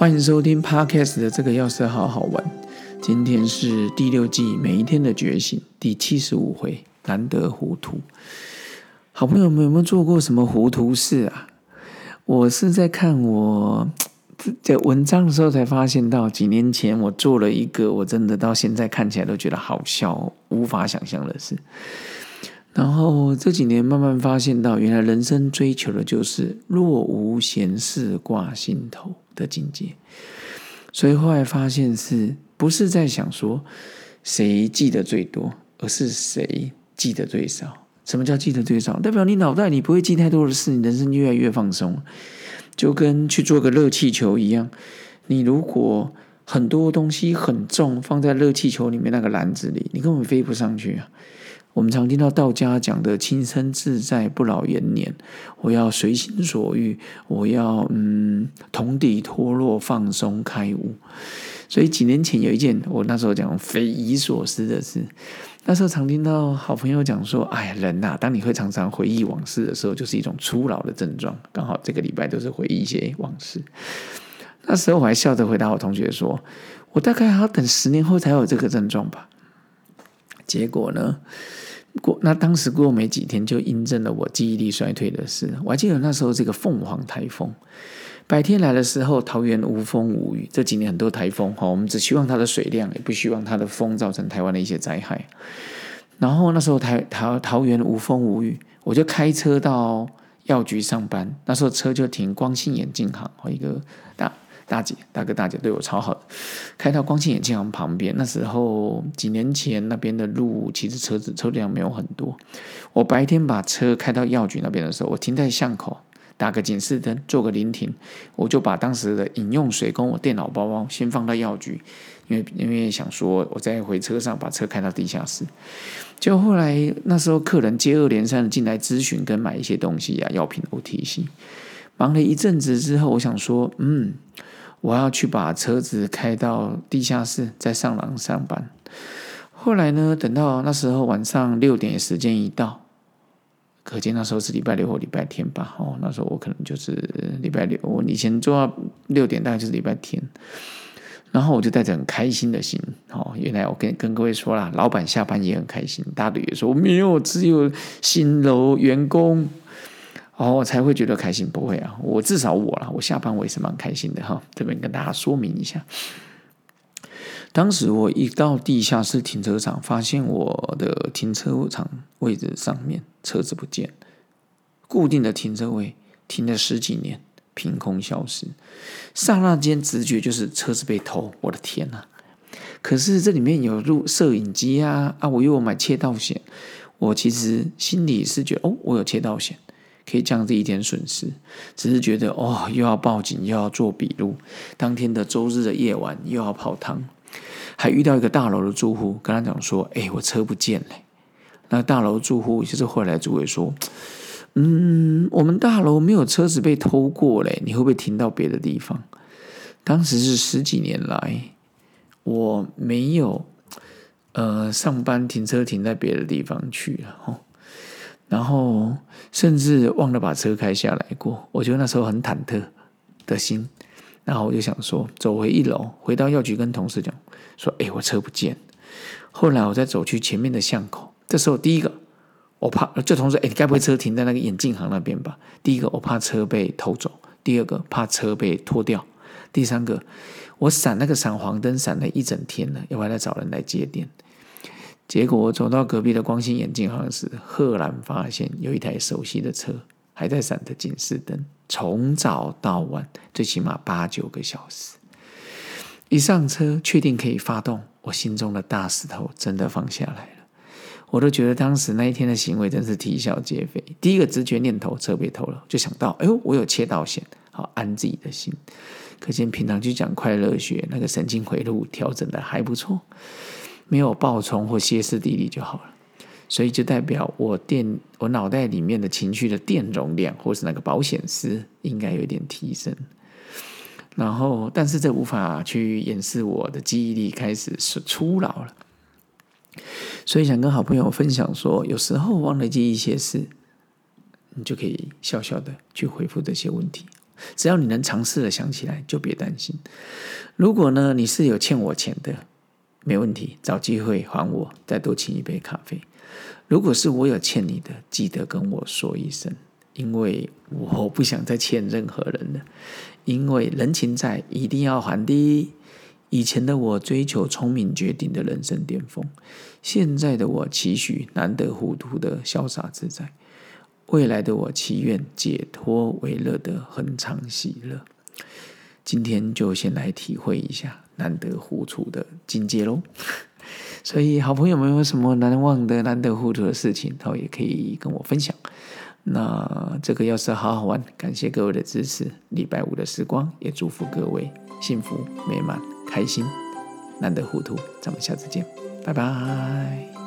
欢迎收听 Podcast 的这个钥匙好好玩。今天是第六季每一天的觉醒第七十五回，难得糊涂。好朋友们有没有做过什么糊涂事啊？我是在看我这文章的时候才发现到，几年前我做了一个我真的到现在看起来都觉得好笑、无法想象的事。然后这几年慢慢发现到，原来人生追求的就是若无闲事挂心头。的境界，所以后来发现是不是在想说谁记得最多，而是谁记得最少？什么叫记得最少？代表你脑袋里不会记太多的事，你人生越来越放松，就跟去做个热气球一样。你如果很多东西很重，放在热气球里面那个篮子里，你根本飞不上去啊。我们常听到道家讲的“轻身自在，不老延年”，我要随心所欲，我要嗯，同底脱落，放松开悟。所以几年前有一件我那时候讲匪夷所思的事，那时候常听到好朋友讲说：“哎呀，人呐，当你会常常回忆往事的时候，就是一种初老的症状。”刚好这个礼拜都是回忆一些往事。那时候我还笑着回答我同学说：“我大概还要等十年后才有这个症状吧。”结果呢？过那当时过没几天，就印证了我记忆力衰退的事。我还记得那时候这个凤凰台风，白天来的时候，桃园无风无雨。这几年很多台风哈，我们只希望它的水量，也不希望它的风造成台湾的一些灾害。然后那时候台桃桃园无风无雨，我就开车到药局上班。那时候车就停光信眼镜行，一个大。大姐、大哥、大姐对我超好，开到光线眼镜行旁边。那时候几年前，那边的路其实车子车辆没有很多。我白天把车开到药局那边的时候，我停在巷口，打个警示灯，做个临停，我就把当时的饮用水跟我电脑包包先放到药局，因为因为想说我在回车上把车开到地下室。就后来那时候客人接二连三的进来咨询跟买一些东西呀，药品 OTC，忙了一阵子之后，我想说，嗯。我要去把车子开到地下室，再上廊上班。后来呢，等到那时候晚上六点时间一到，可见那时候是礼拜六或礼拜天吧。哦，那时候我可能就是礼拜六。我以前做到六点，大概就是礼拜天。然后我就带着很开心的心，哦，原来我跟跟各位说了，老板下班也很开心。大队也说没有，只有新楼员工。哦，我才会觉得开心，不会啊！我至少我啦，我下班我也是蛮开心的哈。这边跟大家说明一下，当时我一到地下室停车场，发现我的停车场位置上面车子不见，固定的停车位停了十几年，凭空消失。刹那间直觉就是车子被偷，我的天呐！可是这里面有录摄影机啊啊！我又有买窃盗险，我其实心里是觉得哦，我有窃盗险。可以降低一点损失，只是觉得哦，又要报警，又要做笔录。当天的周日的夜晚，又要泡汤，还遇到一个大楼的住户，跟他讲说：“哎，我车不见了。”那大楼住户就是后来主委说：“嗯，我们大楼没有车子被偷过嘞，你会不会停到别的地方？”当时是十几年来，我没有呃上班停车停在别的地方去了哦然后甚至忘了把车开下来过，我觉得那时候很忐忑的心。然后我就想说，走回一楼，回到药局跟同事讲说：“哎，我车不见。”后来我再走去前面的巷口，这时候第一个我怕，就同事哎，你该不会车停在那个眼镜行那边吧？第一个我怕车被偷走，第二个怕车被拖掉，第三个我闪那个闪黄灯闪了一整天了，要回来找人来接电。结果走到隔壁的光新眼镜行时，赫然发现有一台熟悉的车还在闪着警示灯，从早到晚，最起码八九个小时。一上车，确定可以发动，我心中的大石头真的放下来了。我都觉得当时那一天的行为真是啼笑皆非。第一个直觉念头，车被偷了，就想到，哎呦，我有切到险，好安自己的心。可见平常去讲快乐学，那个神经回路调整的还不错。没有爆冲或歇斯底里就好了，所以就代表我电我脑袋里面的情绪的电容量，或是那个保险丝应该有点提升。然后，但是这无法去掩饰我的记忆力开始是初老了。所以想跟好朋友分享说，有时候忘了记一些事，你就可以笑笑的去回复这些问题。只要你能尝试的想起来，就别担心。如果呢你是有欠我钱的，没问题，找机会还我，再多请一杯咖啡。如果是我有欠你的，记得跟我说一声，因为我不想再欠任何人了。因为人情债一定要还的。以前的我追求聪明绝顶的人生巅峰，现在的我期许难得糊涂的潇洒自在，未来的我祈愿解脱为乐的恒常喜乐。今天就先来体会一下难得糊涂的境界喽。所以，好朋友们有什么难忘的难得糊涂的事情，然后也可以跟我分享。那这个要是好好玩，感谢各位的支持。礼拜五的时光，也祝福各位幸福美满。开心，难得糊涂，咱们下次见，拜拜。